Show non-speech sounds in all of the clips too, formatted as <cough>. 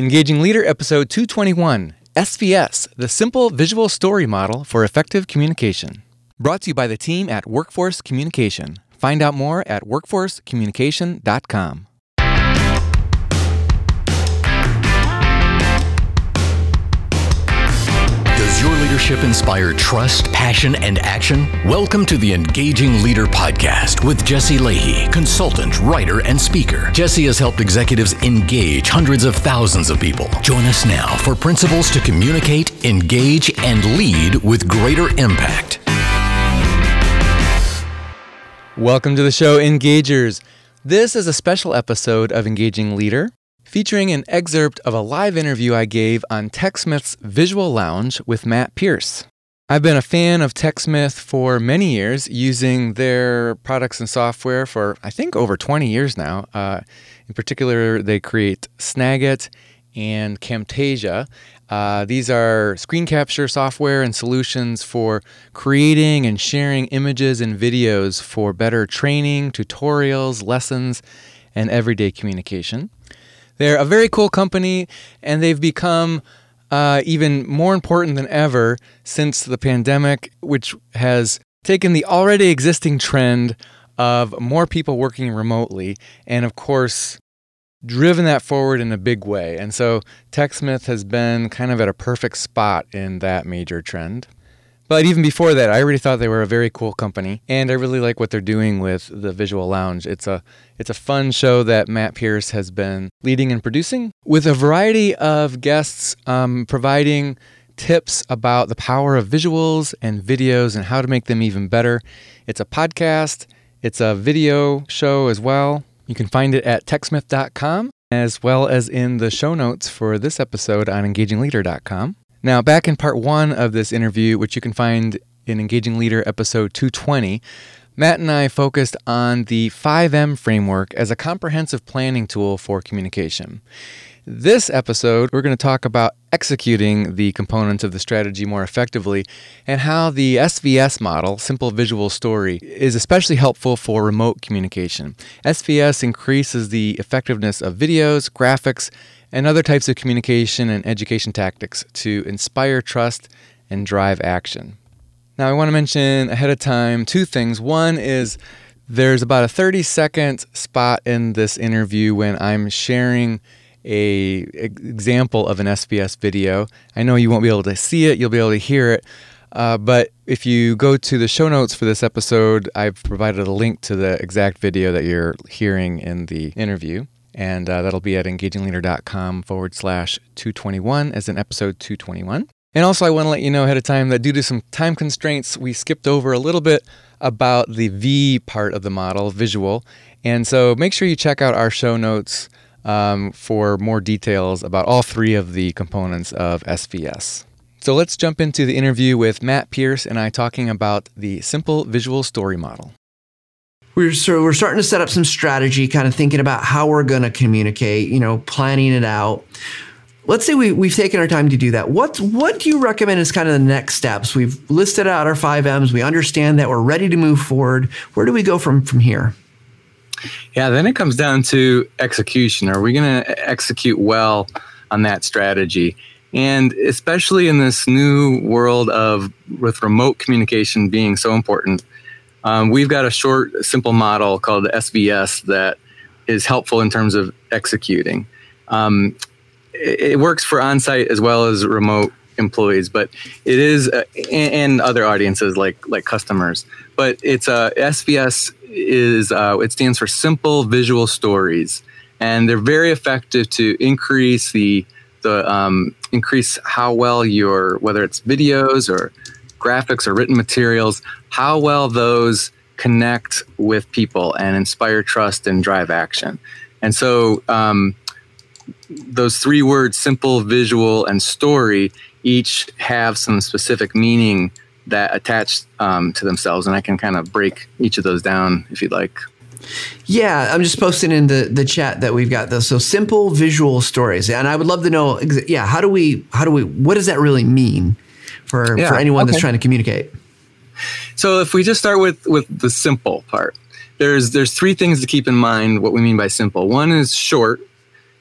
Engaging Leader, episode 221 SVS, the simple visual story model for effective communication. Brought to you by the team at Workforce Communication. Find out more at workforcecommunication.com. Your leadership inspire trust, passion, and action? Welcome to the Engaging Leader Podcast with Jesse Lahey, consultant, writer, and speaker. Jesse has helped executives engage hundreds of thousands of people. Join us now for principles to communicate, engage, and lead with greater impact. Welcome to the show, Engagers. This is a special episode of Engaging Leader featuring an excerpt of a live interview I gave on TechSmith's Visual Lounge with Matt Pierce. I've been a fan of TechSmith for many years, using their products and software for I think over 20 years now. Uh, in particular, they create Snagit and Camtasia. Uh, these are screen capture software and solutions for creating and sharing images and videos for better training, tutorials, lessons, and everyday communication. They're a very cool company, and they've become uh, even more important than ever since the pandemic, which has taken the already existing trend of more people working remotely, and of course, driven that forward in a big way. And so, TechSmith has been kind of at a perfect spot in that major trend. But even before that, I already thought they were a very cool company, and I really like what they're doing with the Visual Lounge. It's a it's a fun show that Matt Pierce has been leading and producing, with a variety of guests um, providing tips about the power of visuals and videos and how to make them even better. It's a podcast. It's a video show as well. You can find it at techsmith.com as well as in the show notes for this episode on engagingleader.com. Now, back in part one of this interview, which you can find in Engaging Leader episode 220, Matt and I focused on the 5M framework as a comprehensive planning tool for communication. This episode, we're going to talk about executing the components of the strategy more effectively and how the SVS model, Simple Visual Story, is especially helpful for remote communication. SVS increases the effectiveness of videos, graphics, and other types of communication and education tactics to inspire trust and drive action. Now, I want to mention ahead of time two things. One is there's about a 30 second spot in this interview when I'm sharing a example of an SVS video. I know you won't be able to see it, you'll be able to hear it. Uh, but if you go to the show notes for this episode, I've provided a link to the exact video that you're hearing in the interview and uh, that'll be at engagingleader.com forward slash 221 as in episode 221. And also, I want to let you know ahead of time that due to some time constraints, we skipped over a little bit about the V part of the model, visual. And so make sure you check out our show notes um, for more details about all three of the components of SVS. So let's jump into the interview with Matt Pierce and I talking about the simple visual story model we're so we're starting to set up some strategy, kind of thinking about how we're going to communicate. You know, planning it out. Let's say we, we've taken our time to do that. What what do you recommend as kind of the next steps? We've listed out our five M's. We understand that we're ready to move forward. Where do we go from from here? Yeah, then it comes down to execution. Are we going to execute well on that strategy? And especially in this new world of with remote communication being so important, um, we've got a short, simple model called SVS that is helpful in terms of executing. Um, it, it, works for on-site as well as remote employees, but it is uh, and, and, other audiences like like customers. But it's a SVS is uh, it stands for Simple Visual Stories, and they're very effective to increase the the um, increase how well your whether it's videos or graphics or written materials, how well those connect with people and inspire trust and drive action. And so, um, those three words simple, visual, and story each have some specific meaning that attach um, to themselves. And I can kind of break each of those down if you'd like. Yeah, I'm just posting in the, the chat that we've got those. So simple visual stories. And I would love to know, yeah, how do we, how do we, what does that really mean? for, yeah, for anyone okay. that's trying to communicate? So if we just start with with the simple part, there's there's three things to keep in mind what we mean by simple. One is short,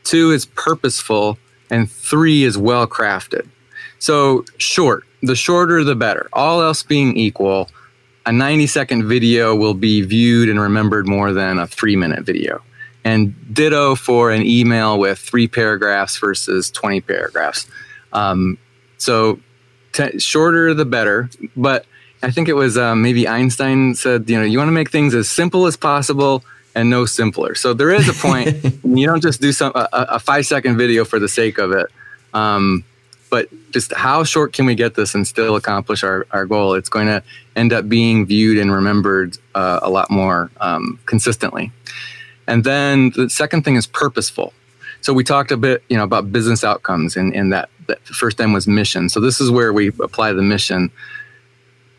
two is purposeful, and three is well crafted. So short, the shorter the better. All else being equal, a 90 second video will be viewed and remembered more than a three minute video. And ditto for an email with three paragraphs versus 20 paragraphs. Um, so t- shorter the better. But I think it was um, maybe Einstein said, you know, you want to make things as simple as possible and no simpler. So there is a point. <laughs> you don't just do some a, a, five second video for the sake of it. Um, but just how short can we get this and still accomplish our, our goal? It's going to end up being viewed and remembered uh, a lot more um, consistently. And then the second thing is purposeful. So we talked a bit, you know, about business outcomes, and, and that, that first M was mission. So this is where we apply the mission.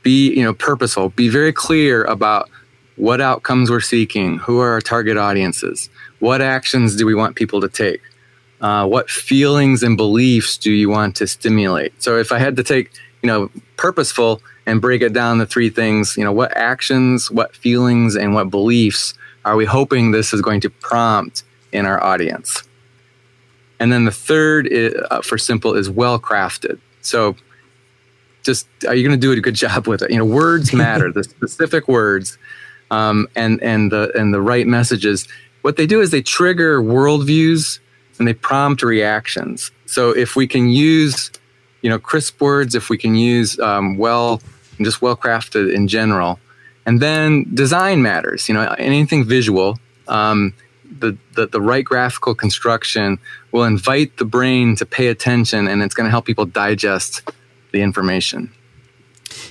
Be, you know, purposeful. Be very clear about what outcomes we're seeking, who are our target audiences, what actions do we want people to take, uh, what feelings and beliefs do you want to stimulate. So if I had to take, you know, purposeful and break it down the three things, you know, what actions, what feelings, and what beliefs are we hoping this is going to prompt in our audience? And then the third is, uh, for simple is well crafted. So just are you going to do a good <laughs> job with it? You know, words <laughs> matter. the specific words um, and and the and the right messages. What they do is they trigger worldviews and they prompt reactions. So if we can use, you know, crisp words, if we can use um, well, just well crafted in general, and then design matters. You know, anything visual. Um, the, the, the right graphical construction will invite the brain to pay attention and it's going to help people digest the information.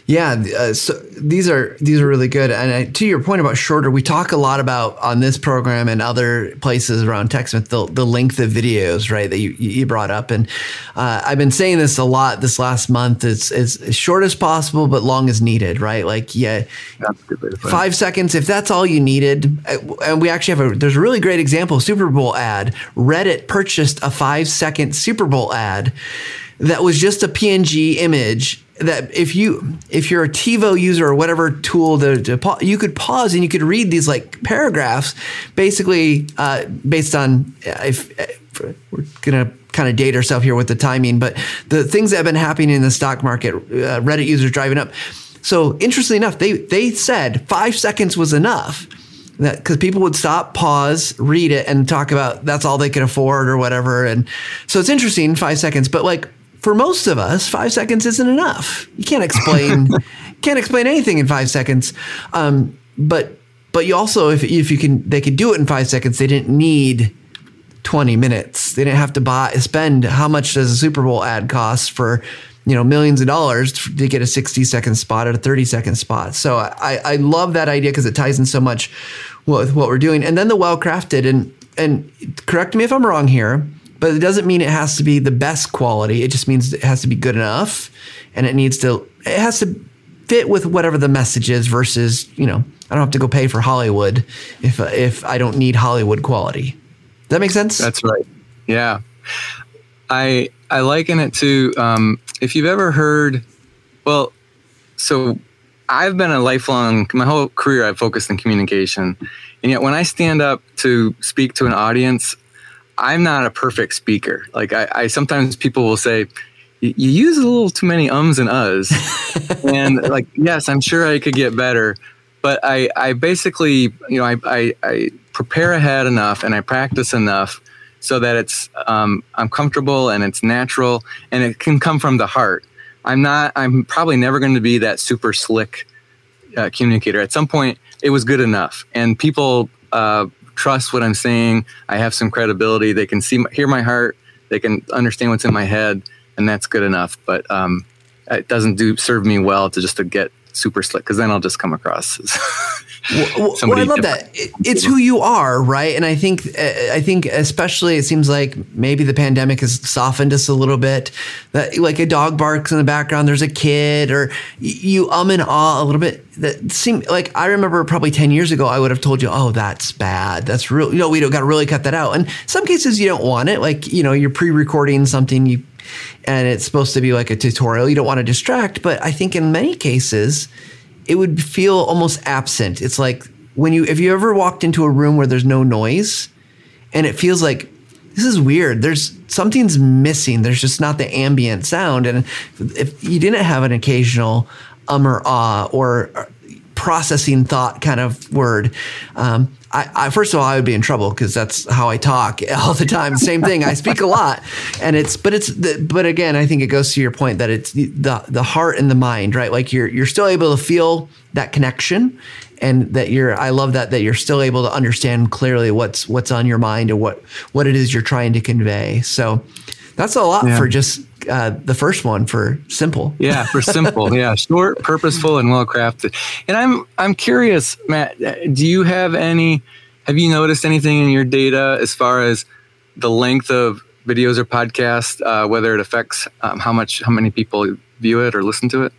Yeah, uh, so these are these are really good. And I, to your point about shorter, we talk a lot about on this program and other places around TechSmith the, the length of videos, right? That you, you brought up, and uh, I've been saying this a lot this last month. It's as short as possible, but long as needed, right? Like yeah, five seconds if that's all you needed. Uh, and we actually have a there's a really great example Super Bowl ad. Reddit purchased a five second Super Bowl ad that was just a PNG image that if you if you're a TiVo user or whatever tool to, to you could pause and you could read these like paragraphs, basically uh, based on if, if we're gonna kind of date ourselves here with the timing, but the things that have been happening in the stock market, uh, Reddit users driving up. So interestingly enough, they they said five seconds was enough because people would stop, pause, read it, and talk about that's all they could afford or whatever. And so it's interesting, five seconds, but like for most of us, five seconds isn't enough. You can't explain <laughs> can't explain anything in five seconds. Um, but but you also if if you can they could do it in five seconds. They didn't need 20 minutes. They didn't have to buy spend how much does a Super Bowl ad cost for you know millions of dollars to get a 60 second spot at a 30 second spot. So I I love that idea because it ties in so much with what we're doing. And then the well crafted and and correct me if I'm wrong here but it doesn't mean it has to be the best quality. It just means it has to be good enough and it needs to, it has to fit with whatever the message is versus, you know, I don't have to go pay for Hollywood if, if I don't need Hollywood quality. Does that make sense? That's right. Yeah. I, I liken it to, um, if you've ever heard, well, so I've been a lifelong, my whole career, I've focused on communication. And yet when I stand up to speak to an audience, I'm not a perfect speaker. Like I, I sometimes people will say, you use a little too many ums and uhs. <laughs> and like, yes, I'm sure I could get better. But I, I basically, you know, I, I, I prepare ahead enough and I practice enough so that it's um, I'm comfortable and it's natural and it can come from the heart. I'm not. I'm probably never going to be that super slick uh, communicator. At some point, it was good enough, and people uh, trust what I'm saying. I have some credibility. They can see, hear my heart. They can understand what's in my head, and that's good enough. But um, it doesn't do serve me well to just to get super slick because then I'll just come across <laughs> well, well, I love that. It's who you are, right? And I think uh, I think especially it seems like maybe the pandemic has softened us a little bit. That like a dog barks in the background, there's a kid, or you um and ah a little bit. That seem like I remember probably ten years ago, I would have told you, "Oh, that's bad. That's real." You know, we don't got to really cut that out. And some cases you don't want it. Like you know, you're pre-recording something you and it's supposed to be like a tutorial. You don't want to distract, but I think in many cases, it would feel almost absent. It's like when you, if you ever walked into a room where there's no noise and it feels like this is weird. There's something's missing. There's just not the ambient sound. And if you didn't have an occasional um or ah or processing thought kind of word, um, I, I, first of all, I would be in trouble because that's how I talk <laughs> all the time. Same thing. I speak a lot, and it's but it's the, but again, I think it goes to your point that it's the, the heart and the mind, right? Like you're you're still able to feel that connection, and that you're I love that that you're still able to understand clearly what's what's on your mind and what what it is you're trying to convey. So that's a lot yeah. for just uh, the first one for simple. Yeah, for simple. <laughs> yeah, short, purposeful, and well crafted. And I'm I'm curious, Matt. Do you have any? Have you noticed anything in your data as far as the length of videos or podcasts, uh, whether it affects um, how much how many people view it or listen to it?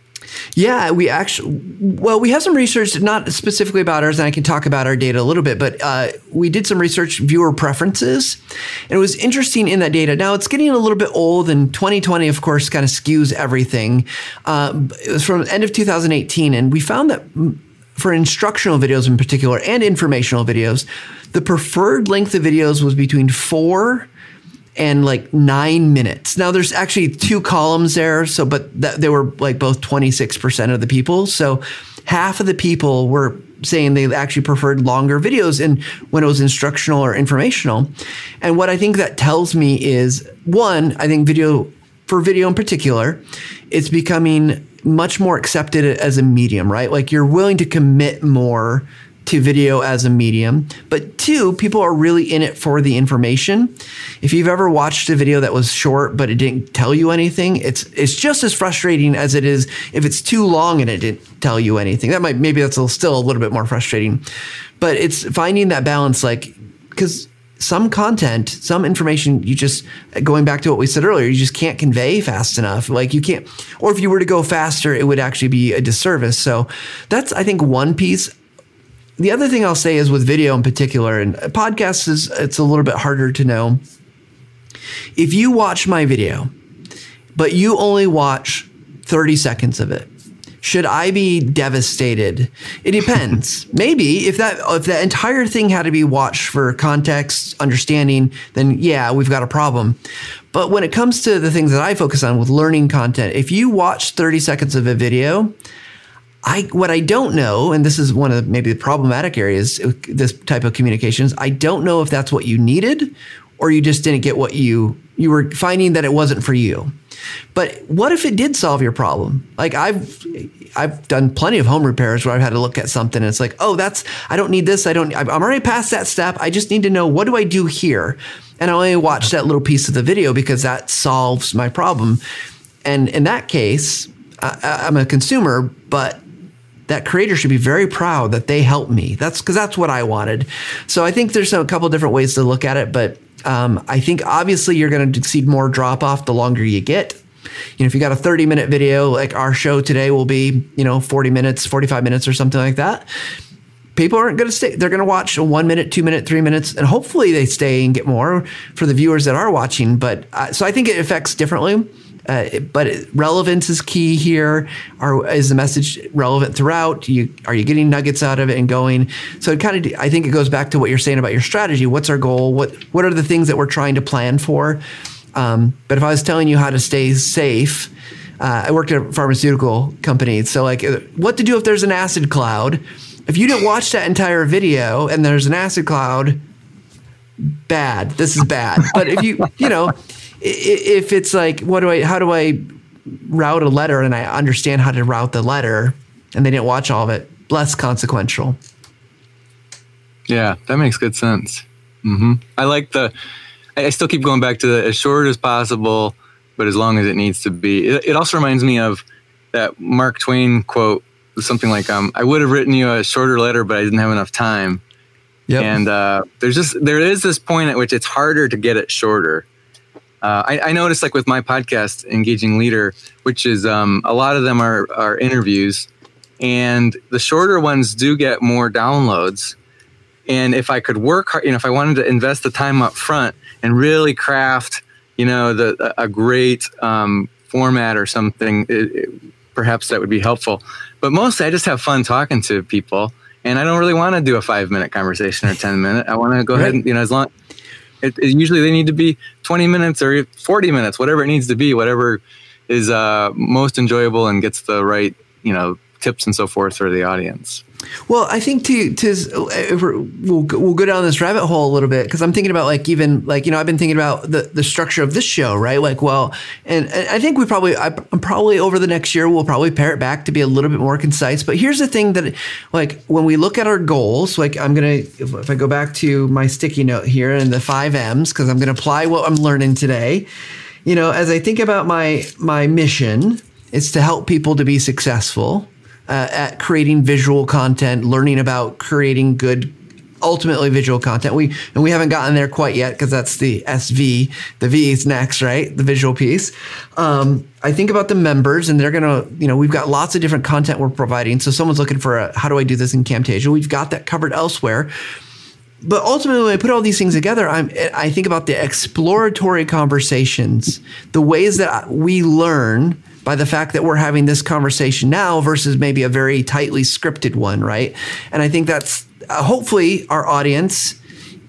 Yeah, we actually, well, we have some research, not specifically about ours, and I can talk about our data a little bit, but uh, we did some research, viewer preferences, and it was interesting in that data. Now, it's getting a little bit old, and 2020, of course, kind of skews everything. Uh, it was from end of 2018, and we found that for instructional videos in particular and informational videos, the preferred length of videos was between four and like nine minutes. Now there's actually two columns there, so but th- they were like both 26% of the people. So half of the people were saying they actually preferred longer videos and when it was instructional or informational. And what I think that tells me is one, I think video for video in particular, it's becoming much more accepted as a medium, right? Like you're willing to commit more to video as a medium. But two, people are really in it for the information. If you've ever watched a video that was short but it didn't tell you anything, it's it's just as frustrating as it is if it's too long and it didn't tell you anything. That might maybe that's still a little bit more frustrating. But it's finding that balance like cuz some content, some information you just going back to what we said earlier, you just can't convey fast enough. Like you can't or if you were to go faster, it would actually be a disservice. So that's I think one piece the other thing I'll say is with video in particular, and podcasts is it's a little bit harder to know. If you watch my video, but you only watch 30 seconds of it, should I be devastated? It depends. <laughs> Maybe if that if that entire thing had to be watched for context, understanding, then yeah, we've got a problem. But when it comes to the things that I focus on with learning content, if you watch 30 seconds of a video, I what I don't know, and this is one of maybe the problematic areas this type of communications. I don't know if that's what you needed, or you just didn't get what you you were finding that it wasn't for you. But what if it did solve your problem? Like I've I've done plenty of home repairs where I've had to look at something and it's like, oh, that's I don't need this. I don't. I'm already past that step. I just need to know what do I do here, and I only watch that little piece of the video because that solves my problem. And in that case, I, I'm a consumer, but that creator should be very proud that they helped me. That's because that's what I wanted. So I think there's a couple different ways to look at it, but um, I think obviously you're going to see more drop off the longer you get. You know, if you got a 30 minute video, like our show today will be, you know, 40 minutes, 45 minutes or something like that. People aren't going to stay. They're going to watch a one minute, two minute, three minutes, and hopefully they stay and get more for the viewers that are watching. But uh, so I think it affects differently. Uh, but relevance is key here. Are, is the message relevant throughout? You, are you getting nuggets out of it and going? So it kind of, I think it goes back to what you're saying about your strategy. What's our goal? What What are the things that we're trying to plan for? Um, but if I was telling you how to stay safe, uh, I worked at a pharmaceutical company. So like, uh, what to do if there's an acid cloud? If you didn't watch that entire video and there's an acid cloud, bad. This is bad. But if you, you know if it's like, what do I, how do I route a letter and I understand how to route the letter and they didn't watch all of it, less consequential. Yeah, that makes good sense. Mm-hmm. I like the, I still keep going back to the as short as possible, but as long as it needs to be. It, it also reminds me of that Mark Twain quote, something like, um, I would have written you a shorter letter, but I didn't have enough time. Yep. And uh, there's just, there is this point at which it's harder to get it shorter uh, I, I noticed like with my podcast, Engaging Leader, which is um, a lot of them are, are interviews, and the shorter ones do get more downloads. And if I could work hard, you know, if I wanted to invest the time up front and really craft, you know, the a great um, format or something, it, it, perhaps that would be helpful. But mostly, I just have fun talking to people, and I don't really want to do a five minute conversation or ten minute. I want to go right. ahead and you know, as long It, it, usually they need to be 20 minutes or 40 minutes, whatever it needs to be, whatever is uh, most enjoyable and gets the right, you know, tips and so forth for the audience. Well, I think to to we'll we'll go down this rabbit hole a little bit because I'm thinking about like even like you know I've been thinking about the the structure of this show, right? Like, well, and, and I think we probably I, am probably over the next year we'll probably pare it back to be a little bit more concise. But here's the thing that like when we look at our goals, like I'm gonna if, if I go back to my sticky note here and the five M's because I'm gonna apply what I'm learning today. You know, as I think about my my mission, it's to help people to be successful uh, at creating visual content, learning about creating good ultimately visual content. We and we haven't gotten there quite yet because that's the SV. The V is next, right? The visual piece. Um, I think about the members, and they're gonna, you know, we've got lots of different content we're providing. So someone's looking for a, how do I do this in Camtasia? We've got that covered elsewhere. But ultimately, when I put all these things together, I'm, I think about the exploratory conversations, the ways that we learn by the fact that we're having this conversation now versus maybe a very tightly scripted one, right? And I think that's uh, hopefully our audience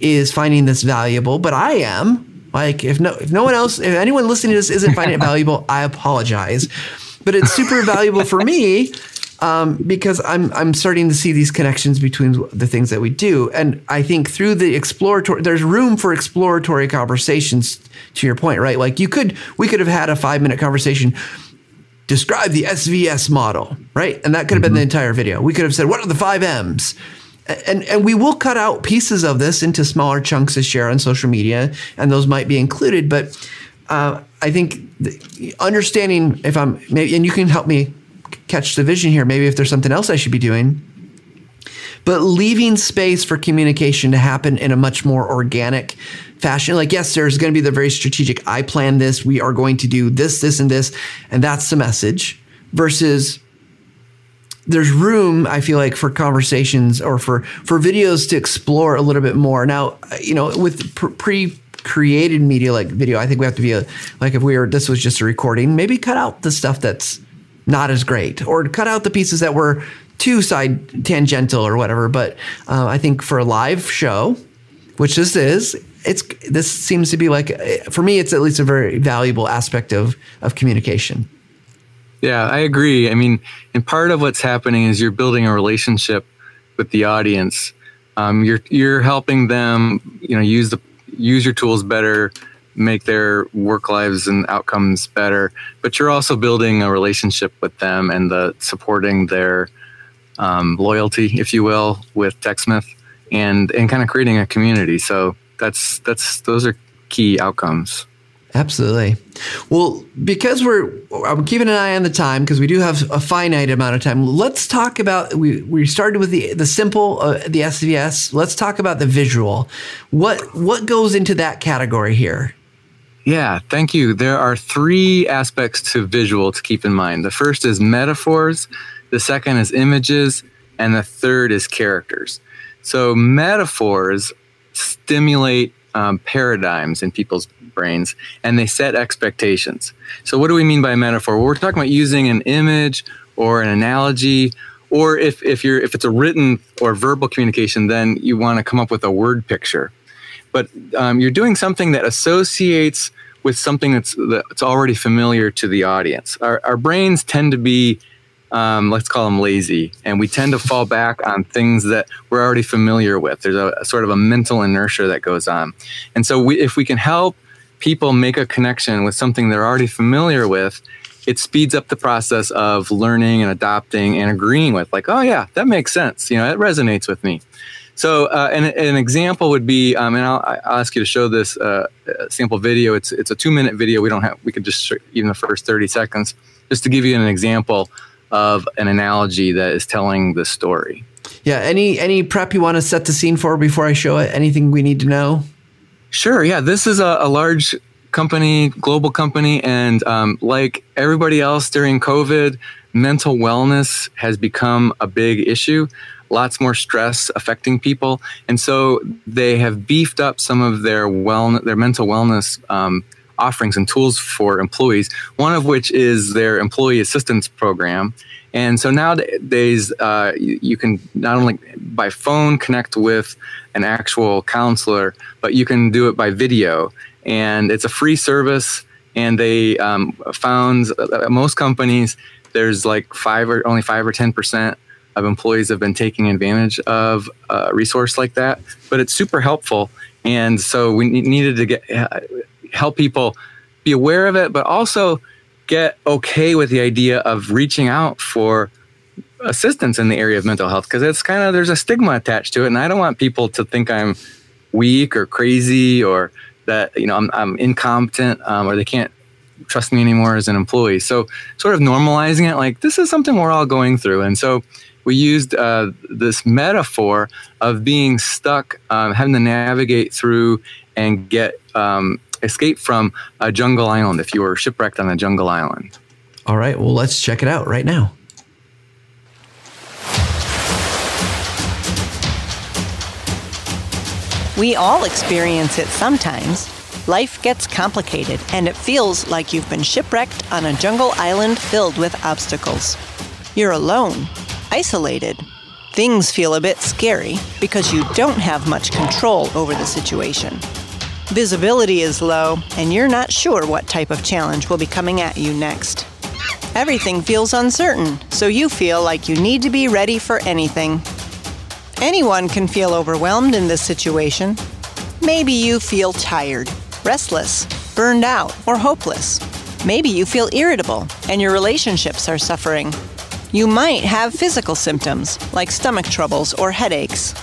is finding this valuable, but I am. Like if no if no one else if anyone listening to this isn't finding it <laughs> valuable, I apologize. But it's super valuable for me um, because I'm I'm starting to see these connections between the things that we do, and I think through the exploratory, there's room for exploratory conversations. To your point, right? Like you could, we could have had a five minute conversation describe the SVS model, right? And that could have been mm-hmm. the entire video. We could have said, what are the five M's? And, and we will cut out pieces of this into smaller chunks to share on social media, and those might be included. But uh, I think understanding if I'm maybe, and you can help me catch the vision here, maybe if there's something else I should be doing, but leaving space for communication to happen in a much more organic fashion. Like, yes, there's going to be the very strategic, I plan this, we are going to do this, this, and this, and that's the message, versus there's room i feel like for conversations or for for videos to explore a little bit more now you know with pre created media like video i think we have to be a like if we were this was just a recording maybe cut out the stuff that's not as great or cut out the pieces that were too side tangential or whatever but uh, i think for a live show which this is it's this seems to be like for me it's at least a very valuable aspect of of communication. Yeah i agree. I mean and part of what's happening is you're building a relationship with the audience. Um, you're you're helping them you know use the use your tools better make their work lives and outcomes better but you're also building a relationship with them and the supporting their um, loyalty if you will with techsmith and and kind of creating a community so that's that's those are key outcomes. Absolutely. Well, because we're I'm keeping an eye on the time because we do have a finite amount of time. Let's talk about we we started with the the simple uh, the SVS. Let's talk about the visual. What what goes into that category here? Yeah, thank you. There are three aspects to visual to keep in mind. The first is metaphors, the second is images, and the third is characters. So metaphors stimulate um, paradigms in people's brains and they set expectations. So, what do we mean by metaphor? Well, we're talking about using an image or an analogy, or if, if you're if it's a written or verbal communication, then you want to come up with a word picture. But um, you're doing something that associates with something that's that's already familiar to the audience. Our, our brains tend to be um, let's call them lazy, and we tend to fall back on things that we're already familiar with. There's a, a sort of a mental inertia that goes on, and so we, if we can help people make a connection with something they're already familiar with, it speeds up the process of learning and adopting and agreeing with. Like, oh yeah, that makes sense. You know, it resonates with me. So, uh, an, an example would be, um, and I'll, I'll, ask you to show this uh, sample video. It's it's a two minute video. We don't have we could just even the first thirty seconds just to give you an example of an analogy that is telling the story. Yeah. Any any prep you want to set the scene for before I show it? Anything we need to know? Sure. Yeah. This is a, a large company, global company, and um, like everybody else during COVID, mental wellness has become a big issue. Lots more stress affecting people, and so they have beefed up some of their well their mental wellness um, offerings and tools for employees. One of which is their employee assistance program. And so nowadays, uh, you, you, can not only by phone connect with an actual counselor, but you can do it by video. And it's a free service. And they um, found uh, most companies, there's like five or only five or 10% of employees have been taking advantage of a resource like that. But it's super helpful. And so we needed to get uh, help people be aware of it, but also get okay with the idea of reaching out for assistance in the area of mental health because it's kind of there's a stigma attached to it and i don't want people to think i'm weak or crazy or that you know i'm, I'm incompetent um, or they can't trust me anymore as an employee. So sort of normalizing it like this is something we're all going through and so we used uh, this metaphor of being stuck um, having to navigate through and get um, escape from a jungle island if you were shipwrecked on a jungle island. All right, well, let's check it out right now. We all experience it sometimes. Life gets complicated, and it feels like you've been shipwrecked on a jungle island filled with obstacles. You're alone, isolated. Things feel a bit scary because you don't have much control over the situation. Visibility is low, and you're not sure what type of challenge will be coming at you next. Everything feels uncertain, so you feel like you need to be ready for anything. Anyone can feel overwhelmed in this situation. Maybe you feel tired, restless, burned out, or hopeless. Maybe you feel irritable and your relationships are suffering. You might have physical symptoms like stomach troubles or headaches.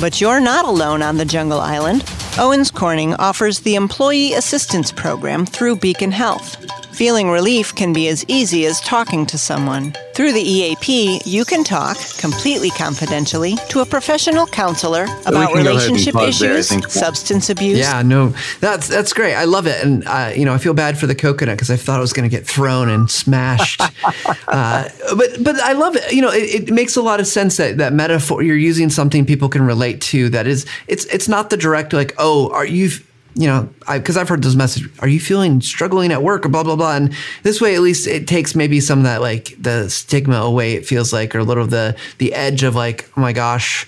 But you're not alone on the jungle island. Owens Corning offers the Employee Assistance Program through Beacon Health. Feeling relief can be as easy as talking to someone. Through the EAP, you can talk completely confidentially to a professional counselor about relationship issues, there, substance abuse. Yeah, no, that's that's great. I love it, and uh, you know, I feel bad for the coconut because I thought it was going to get thrown and smashed. <laughs> uh, but but I love it. You know, it, it, makes a lot of sense that that metaphor you're using something people can relate to. That is, it's it's not the direct like, oh, are you you know, because I've heard those messages. Are you feeling struggling at work or blah blah blah? And this way, at least it takes maybe some of that like the stigma away. It feels like, or a little of the the edge of like, oh my gosh,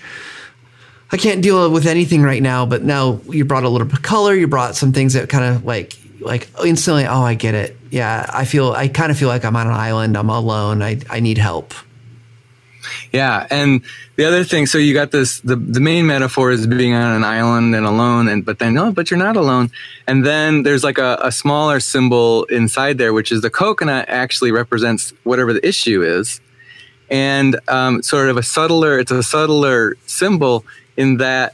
I can't deal with anything right now. But now you brought a little bit of color. You brought some things that kind of like like instantly. Oh, I get it. Yeah, I feel. I kind of feel like I'm on an island. I'm alone. I I need help. Yeah, and the other thing, so you got this. The, the main metaphor is being on an island and alone, and but then no, but you're not alone. And then there's like a, a smaller symbol inside there, which is the coconut actually represents whatever the issue is, and um, sort of a subtler. It's a subtler symbol in that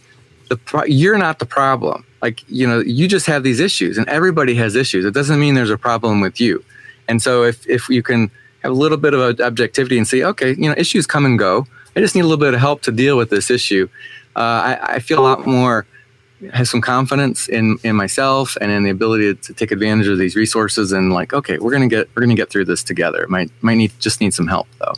the pro- you're not the problem. Like you know, you just have these issues, and everybody has issues. It doesn't mean there's a problem with you. And so if if you can have a little bit of objectivity and say, okay, you know, issues come and go. I just need a little bit of help to deal with this issue. Uh, I, I, feel a lot more, have some confidence in, in myself and in the ability to, to take advantage of these resources and like, okay, we're gonna get we're gonna get through this together. Might might need just need some help though.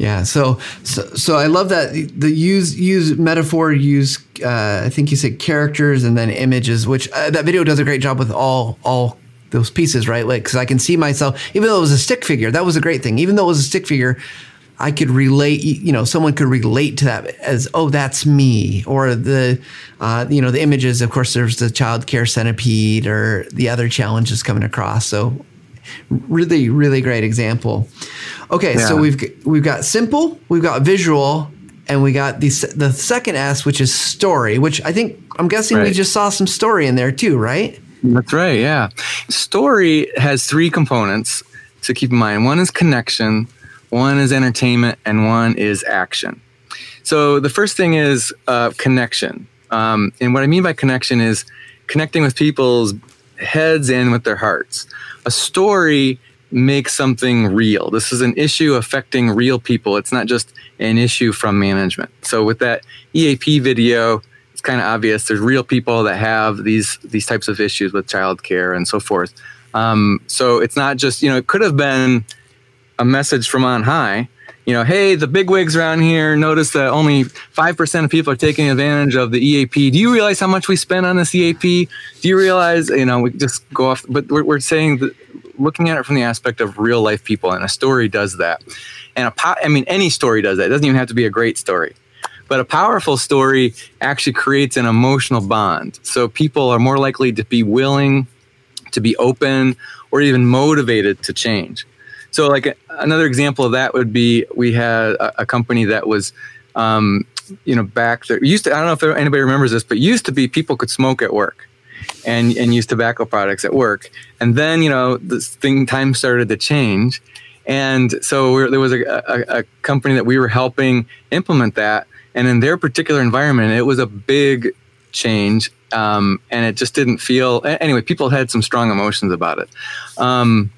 Yeah, so, so so I love that the use use metaphor, use uh, I think you said characters and then images, which uh, that video does a great job with all all those pieces, right? Like, because I can see myself, even though it was a stick figure, that was a great thing. Even though it was a stick figure, I could relate, you know, someone could relate to that as, oh, that's me. Or the, uh, you know, the images, of course, there's the child care centipede or the other challenges coming across. So, really, really great example. Okay, yeah. so we've we've got simple, we've got visual, and we got the the second S, which is story. Which I think I'm guessing right. we just saw some story in there too, right? That's right. Yeah. Story has three components to keep in mind. One is connection, one is entertainment, and one is action. So the first thing is uh, connection. Um, and what I mean by connection is connecting with people's heads and with their hearts. A story makes something real. This is an issue affecting real people. It's not just an issue from management. So with that EAP video, it's kind of obvious. There's real people that have these these types of issues with childcare and so forth. Um, so it's not just you know it could have been a message from on high, you know, hey, the big wigs around here notice that only 5% of people are taking advantage of the EAP. Do you realize how much we spend on this EAP? Do you realize, you know, we just go off, but we're, we're saying that looking at it from the aspect of real life people, and a story does that. And a po- I mean, any story does that. It doesn't even have to be a great story. But a powerful story actually creates an emotional bond. So people are more likely to be willing to be open or even motivated to change. So, like another example of that would be we had a, a company that was, um, you know, back there. Used to, I don't know if anybody remembers this, but used to be people could smoke at work and and use tobacco products at work. And then you know this thing time started to change, and so there was a, a, a, company that we were helping implement that. And in their particular environment, it was a big change, um, and it just didn't feel. Anyway, people had some strong emotions about it. Um,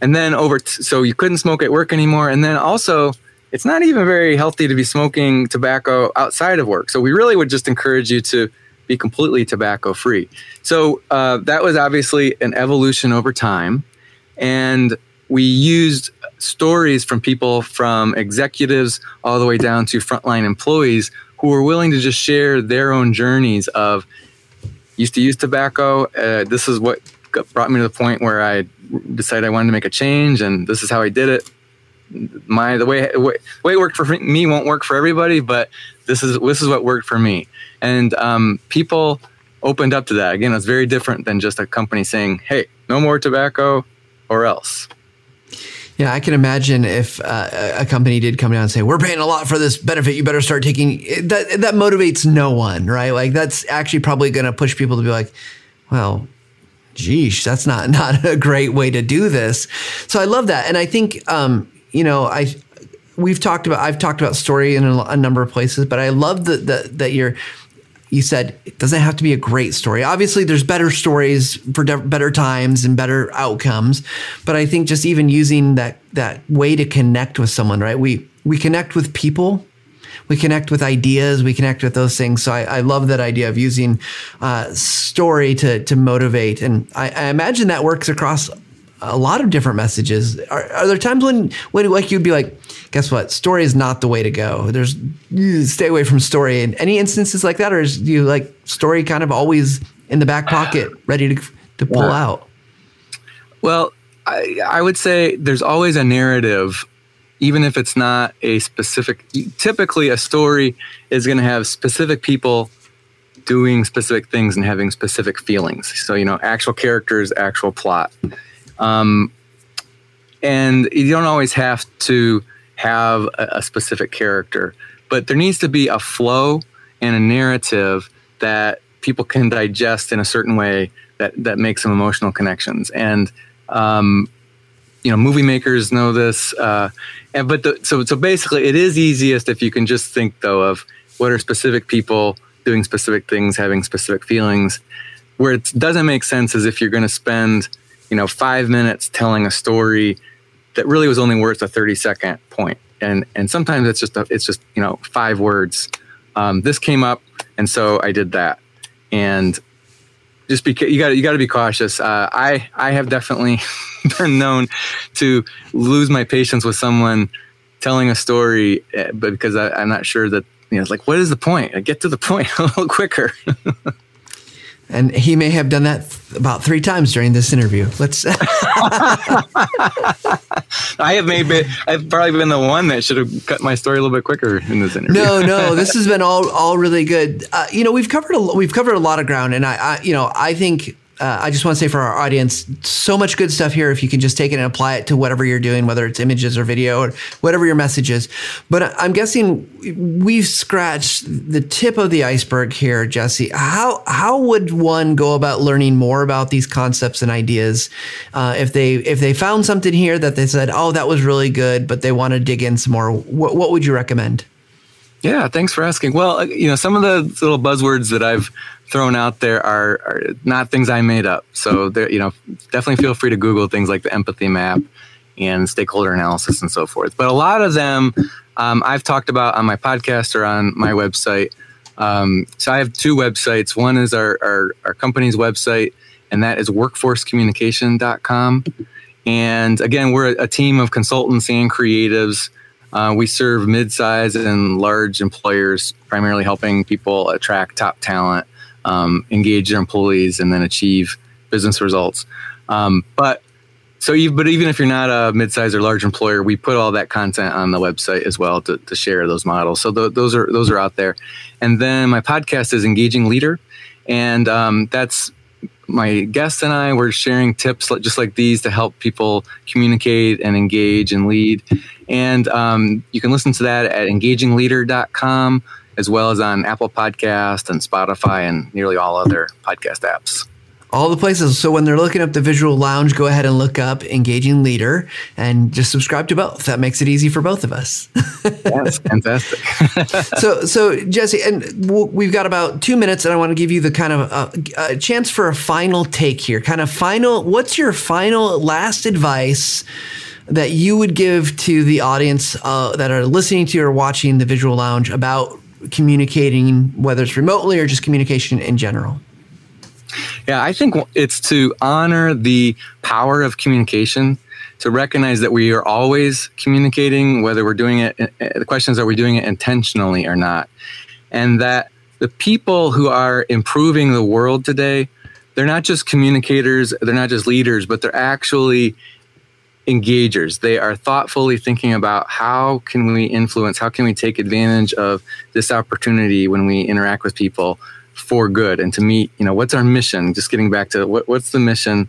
and then over, t- so you couldn't smoke at work anymore. And then also, it's not even very healthy to be smoking tobacco outside of work. So we really would just encourage you to be completely tobacco free. So uh, that was obviously an evolution over time. And we used stories from people from executives all the way down to frontline employees who were willing to just share their own journeys of used to use tobacco. Uh, this is what brought me to the point where I decided I wanted to make a change, and this is how I did it. My the way the way it worked for me won't work for everybody, but this is this is what worked for me. And um, people opened up to that. Again, it's very different than just a company saying, "Hey, no more tobacco, or else." Yeah, I can imagine if uh, a company did come down and say, "We're paying a lot for this benefit. You better start taking." That that motivates no one, right? Like that's actually probably going to push people to be like, "Well, geesh, that's not <laughs> not a great way to do this." So I love that, and I think um, you know I we've talked about I've talked about story in a, a number of places, but I love that that that you're you said it doesn't have to be a great story. Obviously, there's better stories for de- better times and better outcomes, but I think just even using that that way to connect with someone, right? We we connect with people, we connect with ideas, we connect with those things. So I, I love that idea of using uh, story to to motivate, and I, I imagine that works across a lot of different messages. Are, are there times when when like you'd be like guess what? Story is not the way to go. There's stay away from story. And any instances like that, or is you like story kind of always in the back pocket, <sighs> ready to to pull yeah. out? Well, I, I would say there's always a narrative, even if it's not a specific. Typically, a story is going to have specific people doing specific things and having specific feelings. So you know, actual characters, actual plot. Um, and you don't always have to have a, a specific character, but there needs to be a flow and a narrative that people can digest in a certain way that that makes some emotional connections. And um, you know, movie makers know this. Uh, and but the, so so basically, it is easiest if you can just think though of what are specific people doing specific things, having specific feelings. Where it doesn't make sense is if you're going to spend you know five minutes telling a story that really was only worth a 30 second point. And and sometimes it's just a, it's just you know five words. Um, this came up and so i did that. And just because you got you got to be cautious. Uh, i i have definitely <laughs> been known to lose my patience with someone telling a story eh, but because I, i'm not sure that you know it's like what is the point? I get to the point <laughs> a little quicker <laughs> and he may have done that th- about three times during this interview. Let's. <laughs> <laughs> I have maybe I've probably been the one that should have cut my story a little bit quicker in this interview. No, no, <laughs> this has been all all really good. Uh, you know, we've covered a we've covered a lot of ground, and I, I you know, I think uh, I just want to say for our audience, so much good stuff here. If you can just take it and apply it to whatever you're doing, whether it's images or video or whatever your message is. But I'm guessing we've scratched the tip of the iceberg here, Jesse. How how would one go about learning more about these concepts and ideas uh, if they if they found something here that they said, oh, that was really good, but they want to dig in some more? What, what would you recommend? Yeah, thanks for asking. Well, uh, you know, some of the little buzzwords that I've thrown out there are, are not things I made up. So, you know, definitely feel free to Google things like the empathy map and stakeholder analysis and so forth. But a lot of them um, I've talked about on my podcast or on my website. Um, so I have two websites. One is our, our, our company's website, and that is workforcecommunication.com. And again, we're a team of consultants and creatives Uh, we serve mid-sized and large employers, primarily helping people attract top talent, um, engage their employees, and then achieve business results. Um, but so, you, but even if you're not a mid-sized or large employer, we put all that content on the website as well to, to share those models. So th- those are those are out there. And then my podcast is Engaging Leader, and um, that's my guests and I were sharing tips just like these to help people communicate and engage and lead. And um, you can listen to that at engagingleader.com as well as on Apple Podcast and Spotify and nearly all other podcast apps all the places. So when they're looking up the visual lounge, go ahead and look up engaging leader and just subscribe to both. That makes it easy for both of us. <laughs> That's fantastic. <laughs> so, so Jesse, and we've got about two minutes, and I want to give you the kind of uh, a chance for a final take here. Kind of final. What's your final last advice? That you would give to the audience uh, that are listening to or watching the Visual Lounge about communicating, whether it's remotely or just communication in general? Yeah, I think it's to honor the power of communication, to recognize that we are always communicating, whether we're doing it, eh, eh, the question is, are we doing it intentionally or not? And that the people who are improving the world today, they're not just communicators, they're not just leaders, but they're actually engagers. They are thoughtfully thinking about how can we influence, how can we take advantage of this opportunity when we interact with people for good and to meet you know what's our mission? Just getting back to what, what's the mission?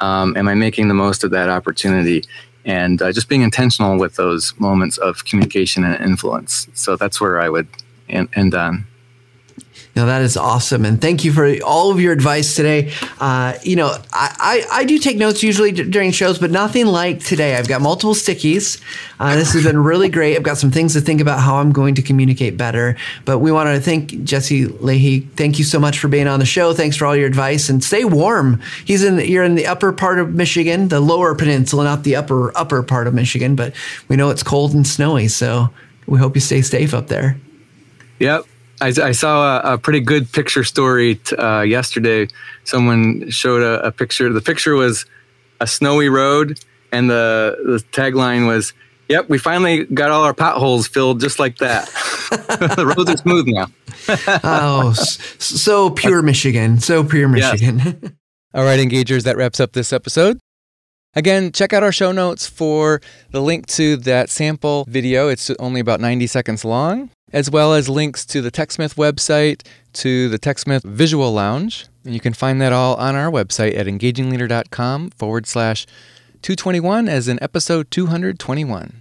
Um, am i making the most of that opportunity? And uh, just being intentional with those moments of communication and influence. So that's where i would end, end on no, that is awesome. And thank you for all of your advice today. Uh, you know, I, I, I, do take notes usually d- during shows, but nothing like today. I've got multiple stickies. Uh, this has been really great. I've got some things to think about how I'm going to communicate better. But we want to thank Jesse Lahey. Thank you so much for being on the show. Thanks for all your advice and stay warm. He's in, you're in the upper part of Michigan, the lower peninsula, not the upper, upper part of Michigan, but we know it's cold and snowy. So we hope you stay safe up there. Yep. I, I saw a, a, pretty good picture story t- uh, yesterday. Someone showed a, a, picture. The picture was a snowy road, and the, the tagline was, Yep, we finally got all our potholes filled just like that. <laughs> the roads are smooth now. <laughs> oh, so pure Michigan. So pure Michigan. Yes. <laughs> all right, engagers, that wraps up this episode. Again, check out our show notes for the link to that sample video. It's only about 90 seconds long as well as links to the TechSmith website, to the TechSmith Visual Lounge. And you can find that all on our website at engagingleader.com forward slash 221 as in episode 221.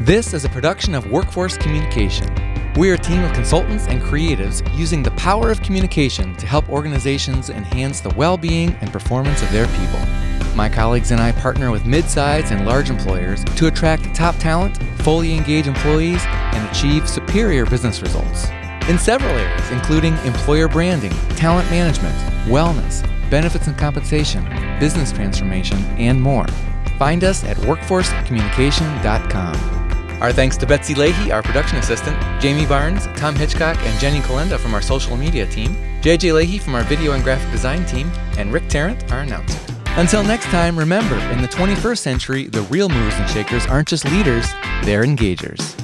This is a production of Workforce Communication. We are a team of consultants and creatives using the power of communication to help organizations enhance the well being and performance of their people. My colleagues and I partner with mid-sized and large employers to attract top talent, fully engage employees, and achieve superior business results. In several areas, including employer branding, talent management, wellness, benefits and compensation, business transformation, and more. Find us at workforcecommunication.com. Our thanks to Betsy Lahey, our production assistant, Jamie Barnes, Tom Hitchcock, and Jenny Kalenda from our social media team, JJ Lahey from our video and graphic design team, and Rick Tarrant, our announcer. Until next time, remember, in the 21st century, the real movers and shakers aren't just leaders, they're engagers.